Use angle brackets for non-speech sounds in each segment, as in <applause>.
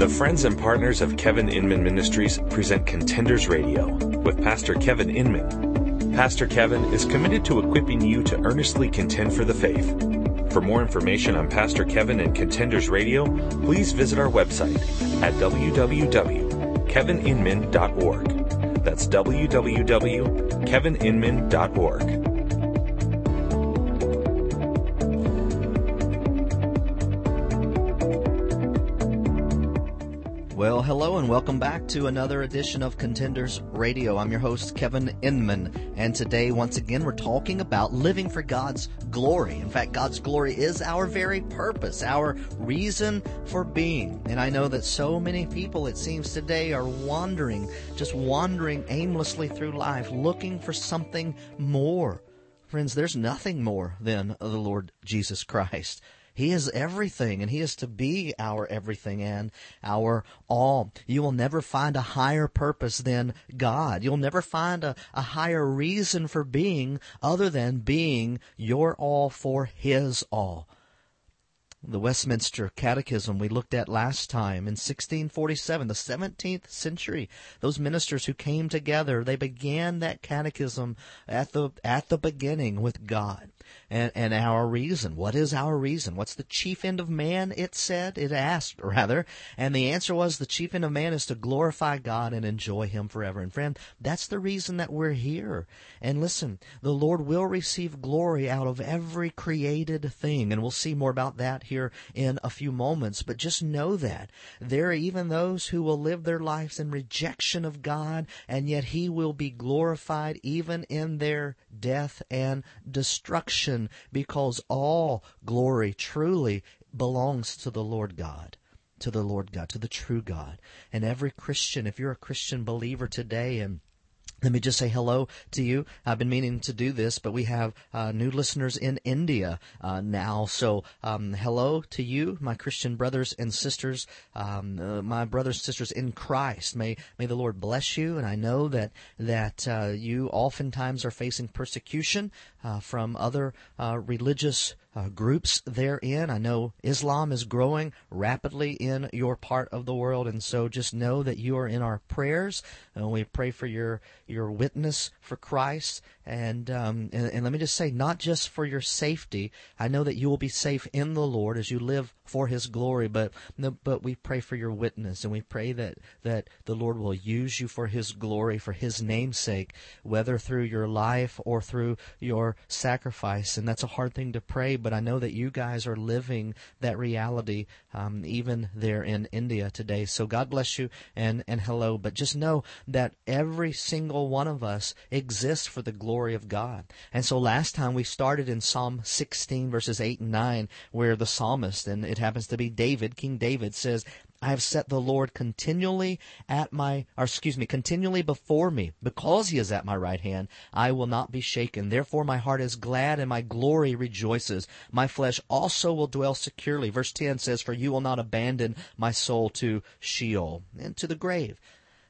The friends and partners of Kevin Inman Ministries present Contenders Radio with Pastor Kevin Inman. Pastor Kevin is committed to equipping you to earnestly contend for the faith. For more information on Pastor Kevin and Contenders Radio, please visit our website at www.kevininman.org. That's www.kevininman.org. and welcome back to another edition of Contenders Radio. I'm your host, Kevin Inman, and today, once again, we're talking about living for God's glory. In fact, God's glory is our very purpose, our reason for being. And I know that so many people, it seems today, are wandering, just wandering aimlessly through life, looking for something more. Friends, there's nothing more than the Lord Jesus Christ. He is everything, and He is to be our everything and our all. You will never find a higher purpose than God. You'll never find a, a higher reason for being other than being your all for His all. The Westminster Catechism we looked at last time in 1647, the 17th century. Those ministers who came together, they began that catechism at the, at the beginning with God and, and our reason. What is our reason? What's the chief end of man? It said, it asked <laughs> rather, and the answer was the chief end of man is to glorify God and enjoy Him forever. And friend, that's the reason that we're here. And listen, the Lord will receive glory out of every created thing, and we'll see more about that here in a few moments. But just know that there are even those who will live their lives in rejection of God, and yet He will be glorified even in their death and destruction because all glory truly belongs to the Lord God to the Lord God, to the true God. And every Christian, if you're a Christian believer today and let me just say hello to you. I've been meaning to do this, but we have uh, new listeners in India uh, now. So, um, hello to you, my Christian brothers and sisters, um, uh, my brothers and sisters in Christ. May may the Lord bless you. And I know that that uh, you oftentimes are facing persecution from other uh, religious uh, groups therein. I know Islam is growing rapidly in your part of the world, and so just know that you are in our prayers. And we pray for your your witness for Christ, and, um, and and let me just say, not just for your safety. I know that you will be safe in the Lord as you live for His glory, but but we pray for your witness, and we pray that that the Lord will use you for His glory, for His name's sake, whether through your life or through your sacrifice. And that's a hard thing to pray but I know that you guys are living that reality um, even there in India today. So God bless you and, and hello. But just know that every single one of us exists for the glory of God. And so last time we started in Psalm 16 verses 8 and 9 where the psalmist, and it happens to be David, King David says, I have set the Lord continually at my, or excuse me, continually before me. Because he is at my right hand, I will not be shaken. Therefore my heart is glad and my glory rejoices. My flesh also will dwell securely. Verse 10 says, For you will not abandon my soul to Sheol and to the grave.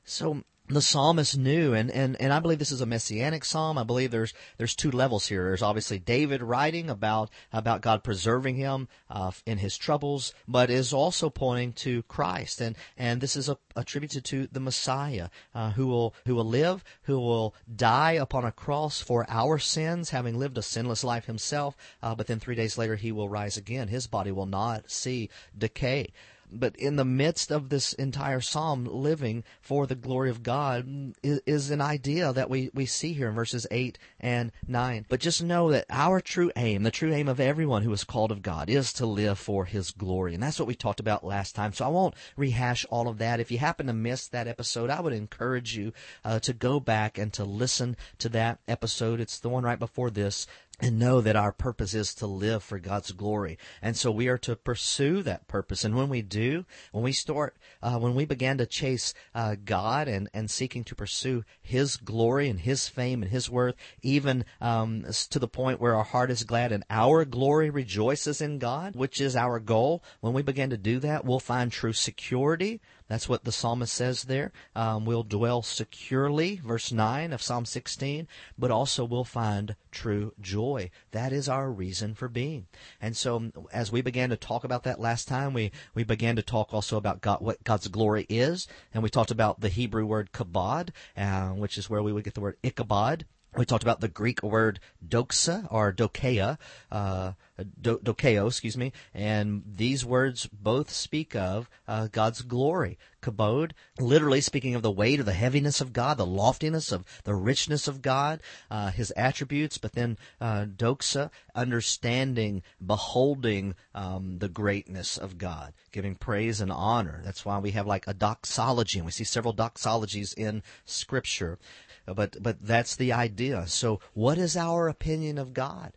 So the psalmist knew, and, and, and I believe this is a messianic psalm. I believe there's there's two levels here. There's obviously David writing about about God preserving him uh, in his troubles, but is also pointing to Christ, and and this is a, attributed to the Messiah uh, who will who will live, who will die upon a cross for our sins, having lived a sinless life himself, uh, but then three days later he will rise again. His body will not see decay but in the midst of this entire psalm, living for the glory of God is, is, an idea that we, we see here in verses 8 and 9. But just know that our true aim, the true aim of everyone who is called of God, is to live for His glory. And that's what we talked about last time. So I won't rehash all of that. If you happen to miss that episode, I would encourage you uh, to go back and to listen to that episode. It's the one right before this and know that our purpose is to live for God's glory. And so we are to pursue that purpose. And when we do, when we start, uh, when we begin to chase uh, God and, and seeking to pursue His glory and His fame and His worth, even um, to the point where our heart is glad and our glory rejoices in God, which is our goal, when we begin to do that, we'll find true security That's what the psalmist says there. Um, we'll dwell securely, verse 9 of Psalm 16, but also we'll find true joy. That is our reason for being. And so as we began to talk about that last time, we, we began to talk also about God, what God's glory is, and we talked about the Hebrew word kabod, uh, which is where we would get the word Ichabod. We talked about the Greek word doxa or dokeia, uh, do, dokeo, excuse me, and these words both speak of uh, God's glory. Kabod, literally speaking of the weight or the heaviness of God, the loftiness of the richness of God, uh, His attributes, but then uh, doxa, understanding, beholding um, the greatness of God, giving praise and honor. That's why we have like a doxology, and we see several doxologies in Scripture but but that's the idea. So, what is our opinion of God?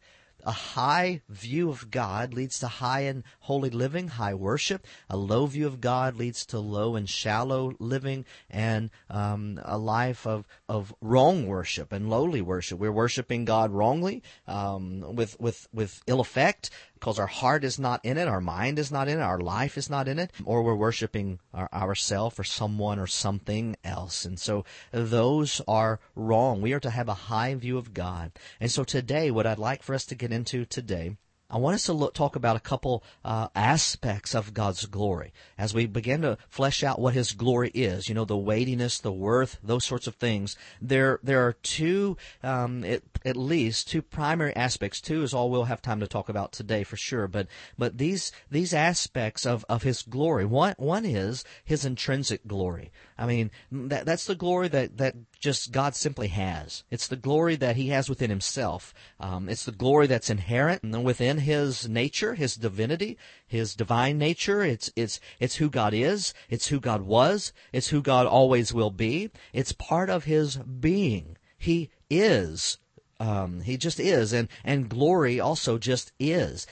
A high view of God leads to high and holy living, high worship. A low view of God leads to low and shallow living and um, a life of, of wrong worship and lowly worship. We're worshiping God wrongly um, with, with, with ill effect because our heart is not in it, our mind is not in it, our life is not in it, or we're worshiping our, ourself or someone or something else. And so those are wrong. We are to have a high view of God. And so today, what I'd like for us to get into today I want us to look, talk about a couple uh, aspects of God's glory as we begin to flesh out what His glory is. You know, the weightiness, the worth, those sorts of things. There, there are two, um, at, at least two primary aspects. Two is all we'll have time to talk about today for sure. But, but these these aspects of, of His glory. One one is His intrinsic glory. I mean, that that's the glory that that just God simply has. It's the glory that He has within Himself. Um, it's the glory that's inherent within His nature, His divinity, His divine nature. It's it's it's who God is. It's who God was. It's who God always will be. It's part of His being. He is. Um, he just is, and and glory also just is.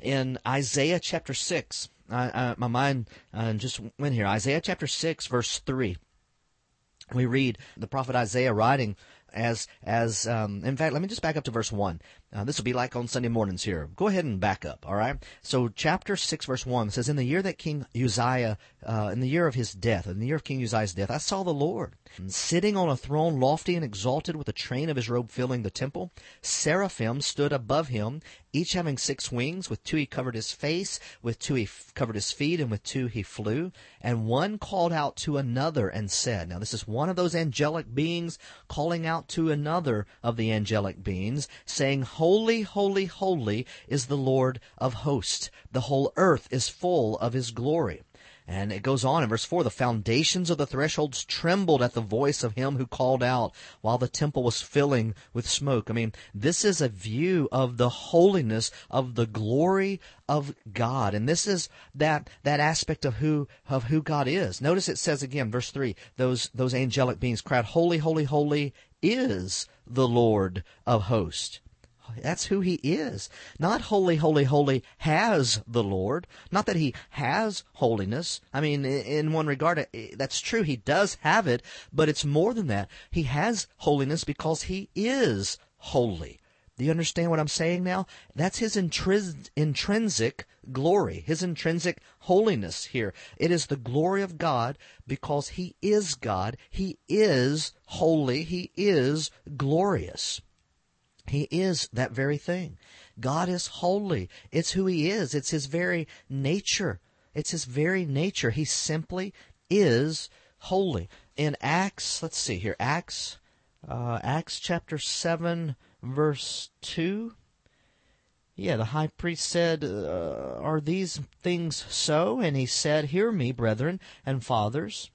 In Isaiah chapter six, I, I, my mind uh, just went here. Isaiah chapter six, verse three we read the prophet Isaiah writing as as um, in fact let me just back up to verse 1 uh, this will be like on sunday mornings here. Go ahead and back up all right? So chapter 6 verse 1 says in the year that king uzziah uh, in the year of his death in the year of king uzziah's death i saw the lord sitting on a throne lofty and exalted with the train of his robe filling the temple seraphim stood above him each having six wings. With two he covered his face, with two he covered his feet, and with two he flew. And one called out to another and said, Now this is one of those angelic beings calling out to another of the angelic beings, saying, Holy, holy, holy is the Lord of hosts. The whole earth is full of his glory. And it goes on in verse 4 the foundations of the thresholds trembled at the voice of him who called out while the temple was filling with smoke. I mean, this is a view of the holiness of the glory of God. And this is that, that aspect of who, of who God is. Notice it says again, verse 3, those, those angelic beings cried, Holy, holy, holy is the Lord of hosts. That's who he is. Not holy, holy, holy has the Lord. Not that he has holiness. I mean, in one regard, that's true. He does have it, but it's more than that. He has holiness because he is holy. Do you understand what I'm saying now? That's his intrinsic glory, his intrinsic holiness here. It is the glory of God because he is God. He is holy. He is glorious. He is that very thing. God is holy. It's who He is. It's His very nature. It's His very nature. He simply is holy. In Acts, let's see here, Acts, uh, Acts chapter 7, verse 2. Yeah, the high priest said, uh, Are these things so? And he said, Hear me, brethren and fathers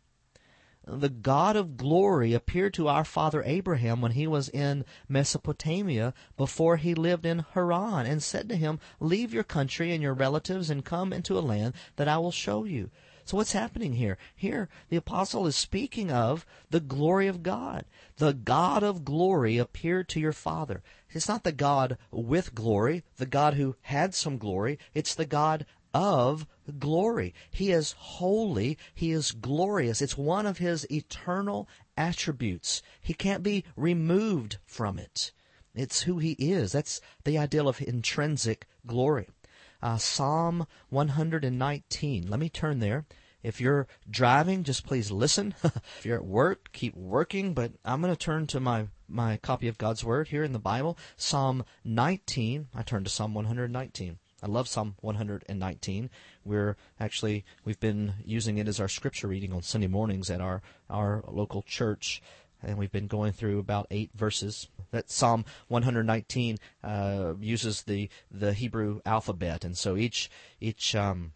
the God of glory appeared to our father Abraham when he was in Mesopotamia before he lived in Haran and said to him, Leave your country and your relatives and come into a land that I will show you. So what's happening here? Here, the apostle is speaking of the glory of God. The God of glory appeared to your father. It's not the God with glory, the God who had some glory. It's the God of glory. He is holy. He is glorious. It's one of his eternal attributes. He can't be removed from it. It's who he is. That's the ideal of intrinsic glory. Uh, Psalm 119. Let me turn there. if you're driving, just please listen. <laughs> if you're at work, keep working. But I'm going to turn to my my copy of God's Word here in the Bible, Psalm 19. I turn to Psalm 119. I love Psalm 119. We're actually we've been using it as our scripture reading on Sunday mornings at our our local church, and we've been going through about eight verses. That Psalm 119 uh, uses the the Hebrew alphabet, and so each each um,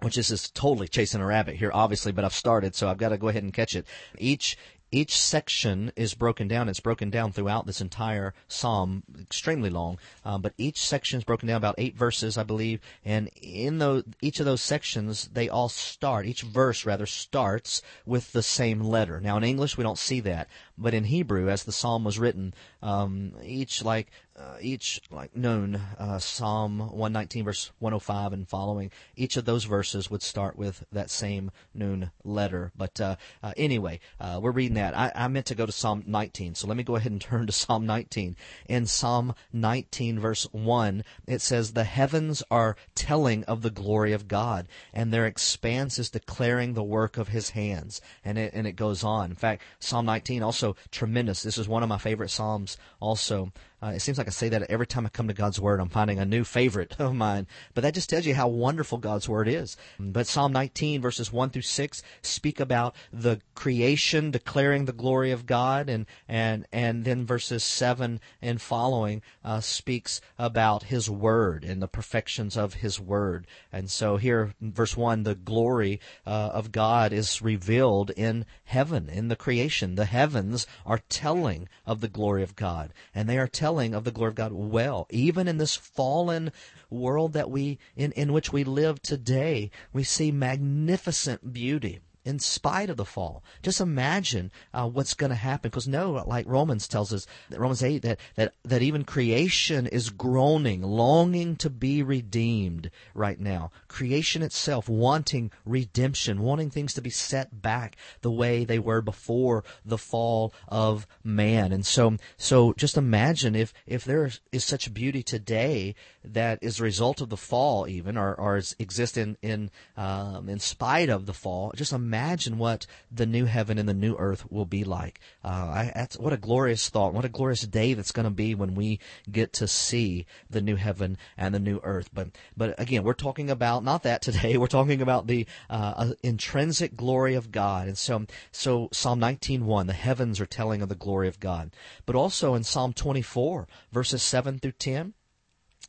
which is, is totally chasing a rabbit here, obviously, but I've started, so I've got to go ahead and catch it. Each each section is broken down. It's broken down throughout this entire psalm, extremely long. Um, but each section is broken down about eight verses, I believe. And in those, each of those sections, they all start. Each verse rather starts with the same letter. Now in English, we don't see that, but in Hebrew, as the psalm was written, um, each like uh, each like noon uh, Psalm 119 verse 105 and following, each of those verses would start with that same noon letter. But uh, uh anyway, uh, we're reading that. I, I, meant to go to Psalm 19, so let me go ahead and <laughs> turn to Psalm 19. In Psalm 19 verse 1, it says, "The heavens are telling of the glory of God, and their expanse is declaring the work of His hands." And it and it goes on. In fact, Psalm 19 also tremendous. This is one of my favorite psalms. Also. Uh, it seems like I say that every time I come to God's Word, I'm finding a new favorite <laughs> of mine. But that just tells you how wonderful God's Word is. But Psalm 19 verses 1 through 6 speak about the creation declaring the glory of God, and and and then verses 7 and following uh, speaks about His Word and the perfections of His Word. And so here, verse 1, the glory uh, of God is revealed in heaven, in the creation. The heavens are telling of the glory of God, and they are telling telling of the glory of God well. Even in this fallen world that we in, in which we live today, we see magnificent beauty in spite of the fall. Just imagine uh, what's going to happen. Because no, like Romans tells us, Romans 8, that, that, that even creation is groaning, longing to be redeemed right now. Creation itself wanting redemption, wanting things to be set back the way they were before the fall of man. And so, so just imagine if, if there is such beauty today that is a result of the fall even, or, or exists in, in, um, in spite of the fall, just imagine imagine what the new heaven and the new earth will be like. Uh, I, that's what a glorious thought. What a glorious day that's going to be when we get to see the new heaven and the new earth. But but again, we're talking about not that today. <laughs> We're talking about the uh, uh intrinsic glory of God. And so so Psalm 19:1, the heavens are telling of the glory of God. But also in Psalm 24, verses 7 through 10.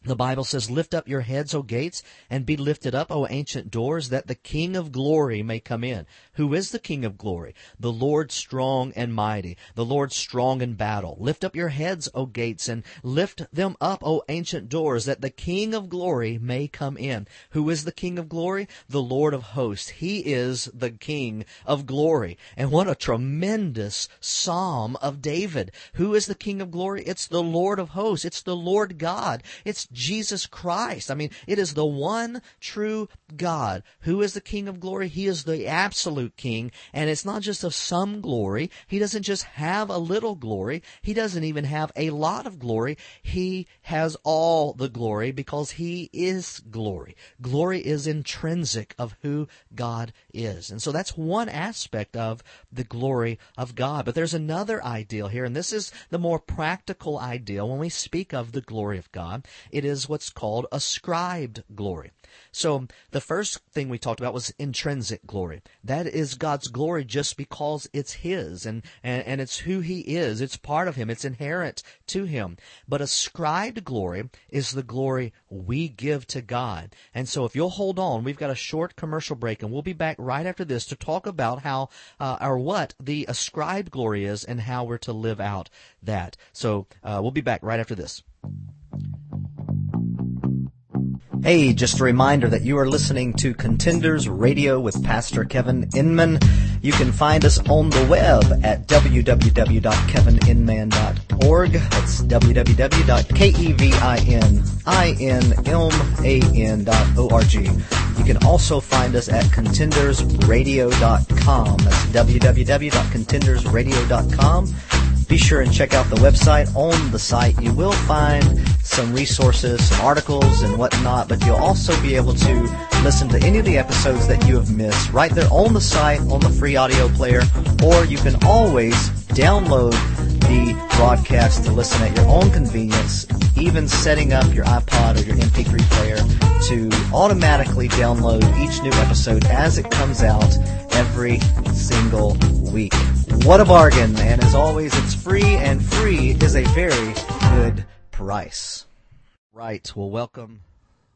The Bible says, Lift up your heads, O gates, and be lifted up, O ancient doors, that the King of glory may come in. Who is the King of glory? The Lord strong and mighty, the Lord strong in battle. Lift up your heads, O gates, and lift them up, O ancient doors, that the King of glory may come in. Who is the King of glory? The Lord of hosts. He is the King of glory. And what a tremendous psalm of David. Who is the King of glory? It's the Lord of hosts. It's the Lord God. It's Jesus Christ. I mean, it is the one true God who is the King of glory. He is the absolute King, and it's not just of some glory. He doesn't just have a little glory. He doesn't even have a lot of glory. He has all the glory because he is glory. Glory is intrinsic of who God is. And so that's one aspect of the glory of God. But there's another ideal here, and this is the more practical ideal when we speak of the glory of God. It is what's called ascribed glory. So the first thing we talked about was intrinsic glory. That is God's glory just because it's His and, and, and it's who He is. It's part of Him. It's inherent to Him. But ascribed glory is the glory we give to God. And so if you'll hold on, we've got a short commercial break and we'll be back right after this to talk about how, uh, or what the ascribed glory is and how we're to live out that. So uh, we'll be back right after this. Hey, just a reminder that you are listening to Contenders Radio with Pastor Kevin Inman. You can find us on the web at www.kevininman.org. That's www.kevininman.org. You can also find us at contendersradio.com. That's www.contendersradio.com. be sure and check out the website. On the site, you will find some resources, some articles, and whatnot, but you'll also be able to listen to any of the episodes that you have missed right there on the site, on the free audio player, or you can always download the broadcast to listen at your own convenience, even setting up your iPod or your MP3 player to automatically download each new episode as it comes out every single week. What a bargain! And as always, it's free, and free is a very good price. Right. Well, welcome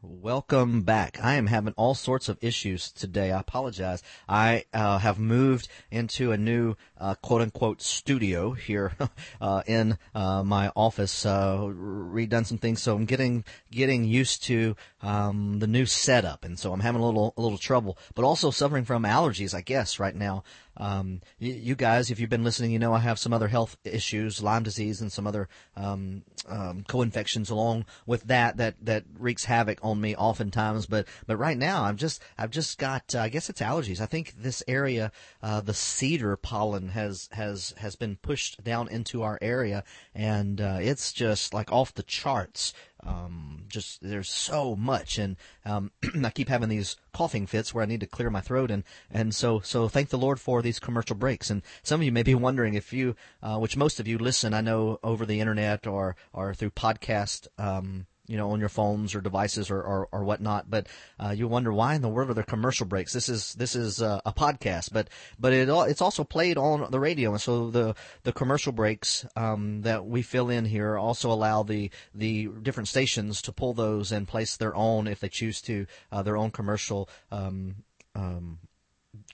Welcome back. I am having all sorts of issues today. I apologize. I uh, have moved into a new uh, quote unquote studio here <laughs> uh, in uh, my office. Redone some things, so I'm getting getting used to um, the new setup, and so I'm having a little a little trouble. But also suffering from allergies, I guess, right now. Um, you, you, guys, if you've been listening, you know I have some other health issues, Lyme disease, and some other um, um, co-infections along with that that that wreaks havoc on me oftentimes. But but right now, I've just I've just got uh, I guess it's allergies. I think this area, uh, the cedar pollen has has has been pushed down into our area, and uh, it's just like off the charts um, just there's so much, and um, <clears throat> I keep having these coughing fits where I need to clear my throat, and and so so thank the Lord for these commercial breaks. And some of you may be wondering if you, uh, which most of you listen, I know over the internet or or through podcast. Um, you know, on your phones or devices or, or, or whatnot. But uh, you wonder why in the world are there commercial breaks? This is this is uh, a podcast, but but it it's also played on the radio, and so the the commercial breaks um, that we fill in here also allow the the different stations to pull those and place their own if they choose to uh, their own commercial um, um,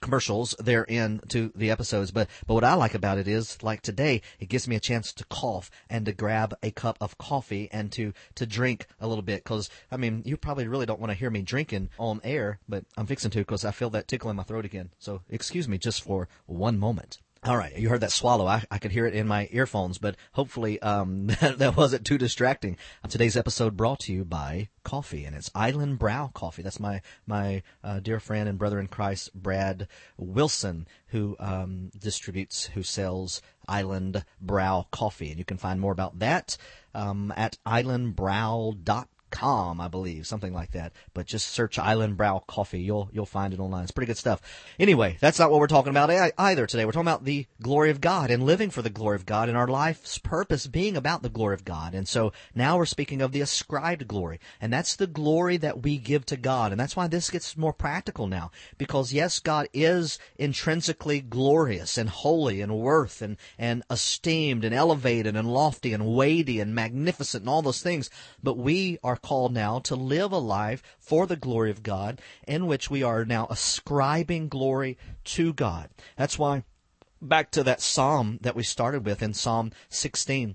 commercials there in to the episodes. But but what I like about it is like today, it gives me a chance to cough and to grab a cup of coffee and to to drink a little bit. Because I mean, you probably really don't want to hear me drinking on air, but I'm fixing to because I feel that tickle in my throat again. So excuse me just for one moment. All right, you heard that swallow. I, I could hear it in my earphones, but hopefully um, <laughs> that, that wasn't too distracting. Today's episode brought to you by coffee, and it's Island Brow Coffee. That's my my uh, dear friend and brother in Christ, Brad Wilson, who um, distributes, who sells Island Brow Coffee, and you can find more about that um, at islandbrow.com I believe, something like that. But just search Island Brow Coffee. You'll you'll find it online. It's pretty good stuff. Anyway, that's not what we're talking about either today. We're talking about the glory of God and living for the glory of God and our life's purpose being about the glory of God. And so now we're speaking of the ascribed glory. And that's the glory that we give to God. And that's why this gets more practical now. Because yes, God is intrinsically glorious and holy and worth and, and esteemed and elevated and lofty and weighty and magnificent and all those things. But we are called now to live a life for the glory of God in which we are now ascribing glory to God. That's why back to that psalm that we started with in Psalm 16.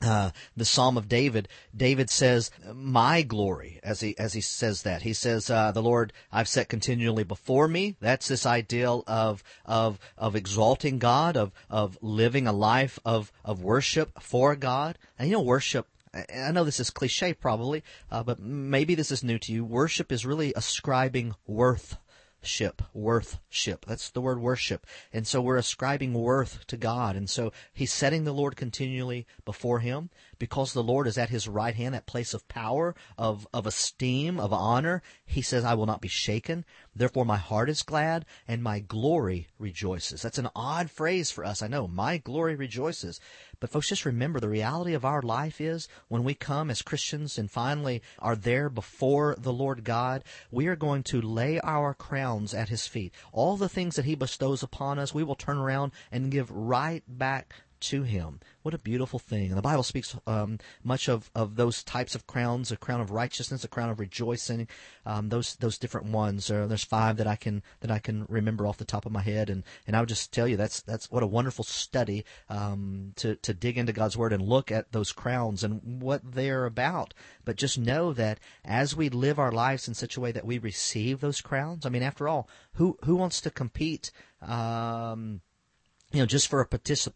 Uh, the Psalm of David, David says, "My glory," as he as he says that. He says, uh, "The Lord I've set continually before me." That's this ideal of of of exalting God, of of living a life of of worship for God. And you know, worship I know this is cliche probably, uh, but maybe this is new to you. Worship is really ascribing worth ship, worthship. That's the word worship. And so we're ascribing worth to God. And so he's setting the Lord continually before him because the Lord is at his right hand, that place of power, of, of esteem, of honor. He says, I will not be shaken. Therefore my heart is glad and my glory rejoices. That's an odd phrase for us. I know. My glory rejoices. But folks, just remember the reality of our life is when we come as Christians and finally are there before the Lord God, we are going to lay our crowns at His feet. All the things that He bestows upon us, we will turn around and give right back to him. What a beautiful thing. And the Bible speaks um, much of, of those types of crowns, a crown of righteousness, a crown of rejoicing, um, those those different ones. Uh, there's five that I can that I can remember off the top of my head, and, and I would just tell you that's that's what a wonderful study um, to to dig into God's word and look at those crowns and what they're about. But just know that as we live our lives in such a way that we receive those crowns. I mean, after all, who who wants to compete? Um, you know, just for a particip-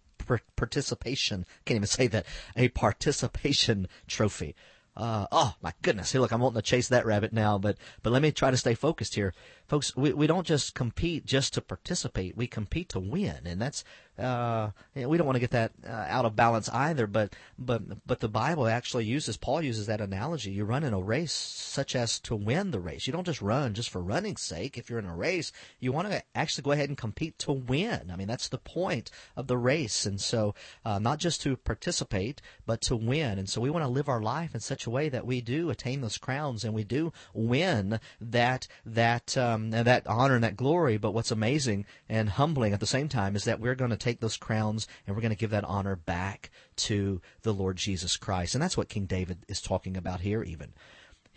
participation. Can't even say that a participation trophy. Uh, oh my goodness, hey look, I'm wanting to chase that rabbit now, but but let me try to stay focused here, folks. We we don't just compete just to participate; we compete to win, and that's uh, we don't want to get that uh, out of balance either. But but but the Bible actually uses Paul uses that analogy. You run in a race such as to win the race. You don't just run just for running's sake. If you're in a race, you want to actually go ahead and compete to win. I mean that's the point of the race, and so uh, not just to participate, but to win. And so we want to live our life in such a way that we do attain those crowns and we do win that that um, that honor and that glory. But what's amazing and humbling at the same time is that we're going to take those crowns and we're going to give that honor back to the Lord Jesus Christ. And that's what King David is talking about here, even.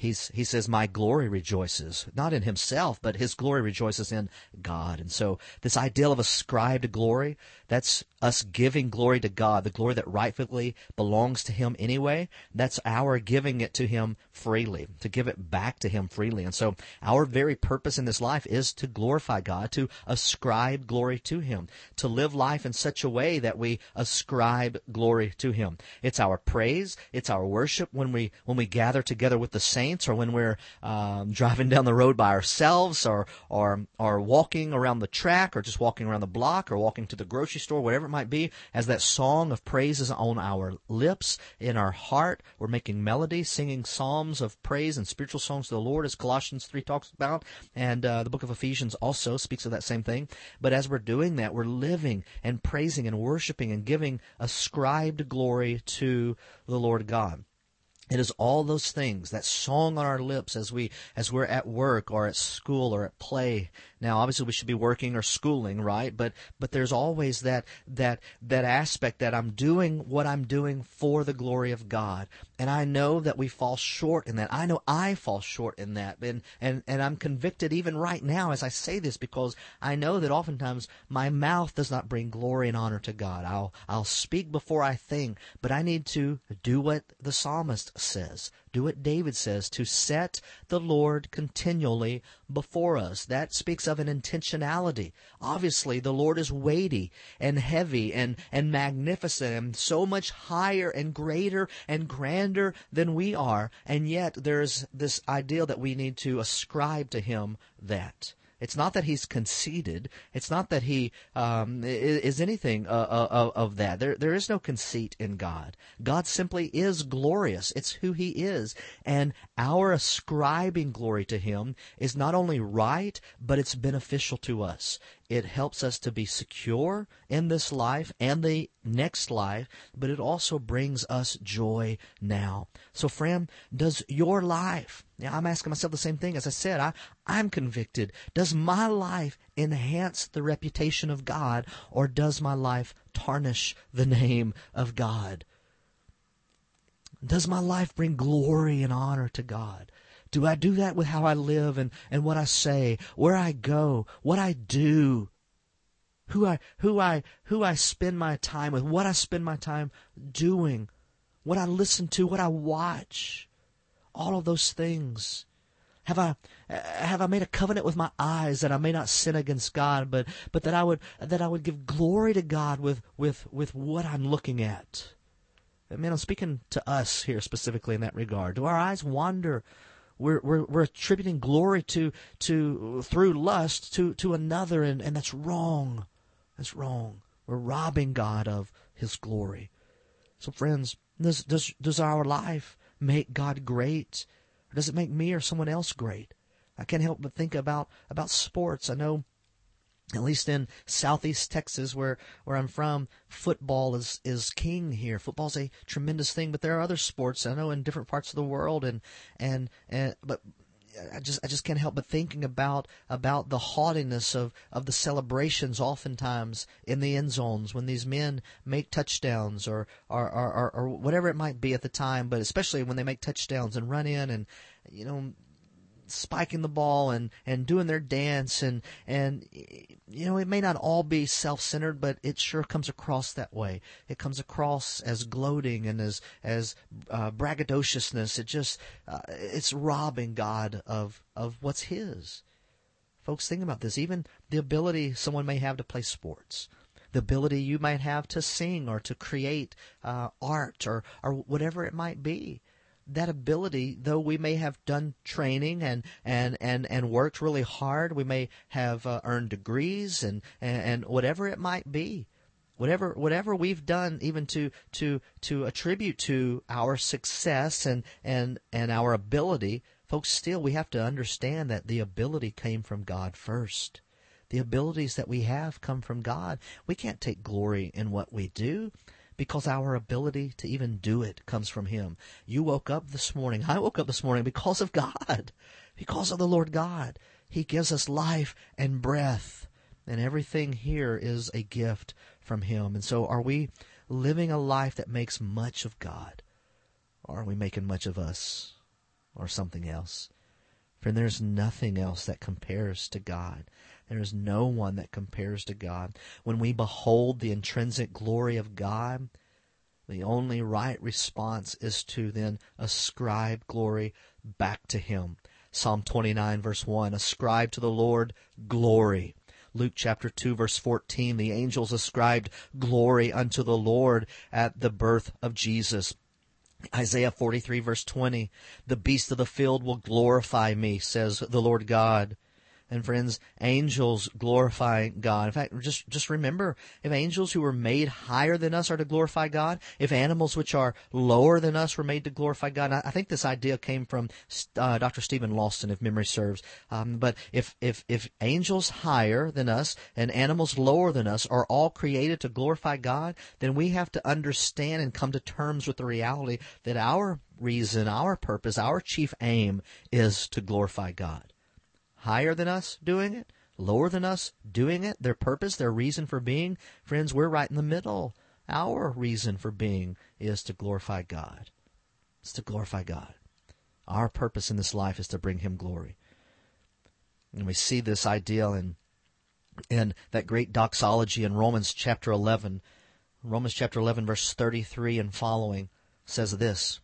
He's, he says, My glory rejoices, not in himself, but his glory rejoices in God. And so, this ideal of ascribed glory, that's us giving glory to God, the glory that rightfully belongs to Him anyway. That's our giving it to Him freely, to give it back to Him freely. And so, our very purpose in this life is to glorify God, to ascribe glory to Him, to live life in such a way that we ascribe glory to Him. It's our praise, it's our worship when we when we gather together with the saints, or when we're um, driving down the road by ourselves, or or or walking around the track, or just walking around the block, or walking to the grocery store, whatever it might be, as that song of praise is on our lips, in our heart, we're making melody, singing psalms of praise and spiritual songs to the Lord, as Colossians 3 talks about, and uh, the book of Ephesians also speaks of that same thing. But as we're doing that, we're living and praising and worshiping and giving ascribed glory to the Lord God. It is all those things, that song on our lips as we as we're at work or at school or at play. Now obviously we should be working or schooling, right? But but there's always that that that aspect that I'm doing what I'm doing for the glory of God. And I know that we fall short in that. I know I fall short in that. And and, and I'm convicted even right now as I say this because I know that oftentimes my mouth does not bring glory and honor to God. I'll I'll speak before I think, but I need to do what the psalmist says. Do what David says to set the Lord continually before us. That speaks of an intentionality. Obviously, the Lord is weighty and heavy and, and magnificent and so much higher and greater and grander than we are. And yet, there's this ideal that we need to ascribe to Him that. It's not that he's conceited. It's not that he um, is anything uh, uh, of, that. There, there is no conceit in God. God simply is glorious. It's who he is. And our ascribing glory to him is not only right, but it's beneficial to us. It helps us to be secure in this life and the next life, but it also brings us joy now. So, friend, does your life, I'm asking myself the same thing. As I said, I, I'm convicted. Does my life enhance the reputation of God, or does my life tarnish the name of God? Does my life bring glory and honor to God? Do I do that with how I live and, and what I say, where I go, what I do, who I who I who I spend my time with, what I spend my time doing, what I listen to, what I watch, all of those things. Have I have I made a covenant with my eyes that I may not sin against God, but but that I would that I would give glory to God with with with what I'm looking at. I mean, I'm speaking to us here specifically in that regard. Do our eyes wander we're, we're, we're attributing glory to, to, through lust to, to another, and, and that's wrong. That's wrong. We're robbing God of His glory. So, friends, does, does, does our life make God great? Or does it make me or someone else great? I can't help but think about, about sports. I know at least in southeast Texas where where I'm from, football is is king here. Football's a tremendous thing, but there are other sports I know in different parts of the world and and, and but I just I just can't help but thinking about about the haughtiness of, of the celebrations oftentimes in the end zones when these men make touchdowns or or, or, or or whatever it might be at the time, but especially when they make touchdowns and run in and you know spiking the ball and and doing their dance and and you know it may not all be self-centered but it sure comes across that way. It comes across as gloating and as as uh, braggadociousness. It just uh, it's robbing god of of what's his. Folks think about this. Even the ability someone may have to play sports the ability you might have to sing or to create uh, art or or whatever it might be that ability, though we may have done training and and and and worked really hard, we may have uh, earned degrees and, and and whatever it might be, whatever whatever we've done, even to to to attribute to our success and and and our ability, folks. Still, we have to understand that the ability came from God first. The abilities that we have come from God. We can't take glory in what we do because our ability to even do it comes from Him. You woke up this morning. I woke up this morning because of God, because of the Lord God. He gives us life and breath, and everything here is a gift from Him. And so, are we living a life that makes much of God? Or are we making much of us or something else? Friend, there's nothing else that compares to God. There is no one that compares to God. When we behold the intrinsic glory of God, the only right response is to then ascribe glory back to Him. Psalm 29 verse 1, ascribe to the Lord glory. Luke chapter 2 verse 14, the angels ascribed glory unto the Lord at the birth of Jesus. Isaiah 43 verse 20, the beast of the field will glorify me, says the Lord God. And friends, angels glorify God. In fact, just, just remember, if angels who were made higher than us are to glorify God, if animals which are lower than us were made to glorify God, I, I think this idea came from uh, Dr. Steven Lawson, if memory serves. Um, but if, if, if angels higher than us and animals lower than us are all created to glorify God, then we have to understand and come to terms with the reality that our reason, our purpose, our chief aim is to glorify God higher than us doing it, lower than us doing it, their purpose, their reason for being, friends, we're right in the middle. Our reason for being is to glorify God. It's to glorify God. Our purpose in this life is to bring Him glory. And we see this ideal in, in that great doxology in Romans chapter 11. Romans chapter 11, verse 33 and following says this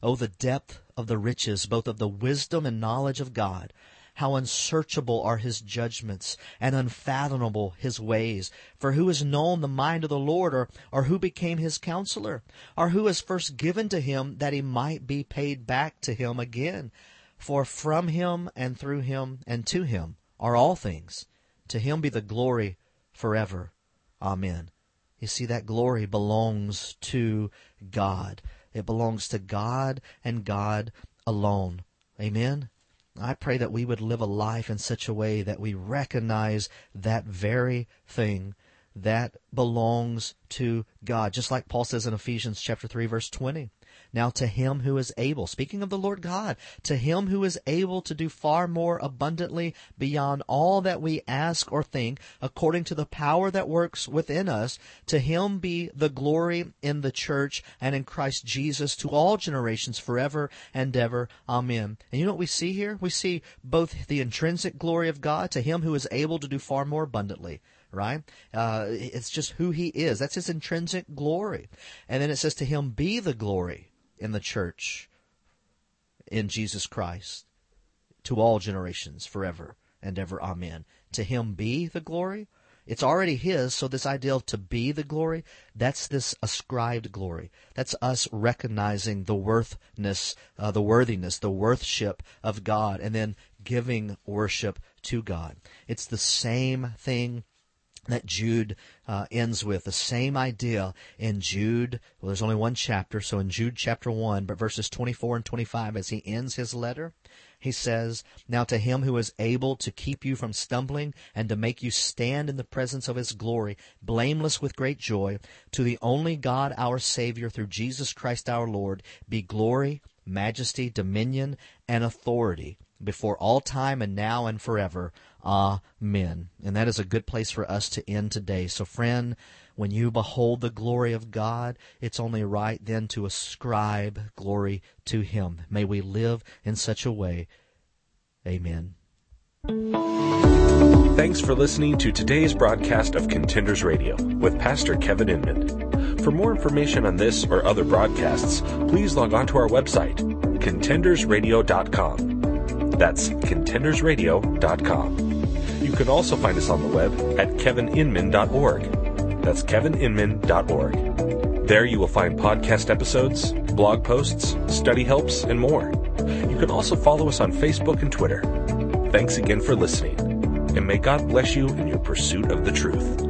Oh, the depth of the riches, both of the wisdom and knowledge of God! How unsearchable are his judgments, and unfathomable his ways. For who has known the mind of the Lord, or, or who became his counselor? Or who has first given to him that he might be paid back to him again? For from him, and through him, and to him are all things. To him be the glory forever. Amen. You see, that glory belongs to God. It belongs to God and God alone. Amen. I pray that we would live a life in such a way that we recognize that very thing that belongs to God. Just like Paul says in Ephesians chapter 3 verse 20. Now to him who is able, speaking of the Lord God, to him who is able to do far more abundantly beyond all that we ask or think, according to the power that works within us, to him be the glory in the church and in Christ Jesus to all generations forever and ever. Amen. And you know what we see here? We see both the intrinsic glory of God to him who is able to do far more abundantly right? Uh, it's just who he is. That's his intrinsic glory. And then it says to him be the glory in the church in Jesus Christ to all generations forever and ever. Amen. To him be the glory. It's already his, so this idea of to be the glory, that's this ascribed glory. That's us recognizing the worthness, uh, the worthiness, the worthship of God, and then giving worship to God. It's the same thing that Jude uh, ends with the same idea in Jude. Well, there's only one chapter, so in Jude chapter 1, but verses 24 and 25, as he ends his letter, he says, Now to him who is able to keep you from stumbling and to make you stand in the presence of his glory, blameless with great joy, to the only God our Savior through Jesus Christ our Lord, be glory, majesty, dominion, and authority before all time and now and forever. Amen. And that is a good place for us to end today. So, friend, when you behold the glory of God, it's only right then to ascribe glory to Him. May we live in such a way. Amen. Thanks for listening to today's broadcast of Contenders Radio with Pastor Kevin Inman. For more information on this or other broadcasts, please log on to our website, contendersradio.com. That's contendersradio.com. You can also find us on the web at kevininman.org. That's kevininman.org. There you will find podcast episodes, blog posts, study helps, and more. You can also follow us on Facebook and Twitter. Thanks again for listening, and may God bless you in your pursuit of the truth.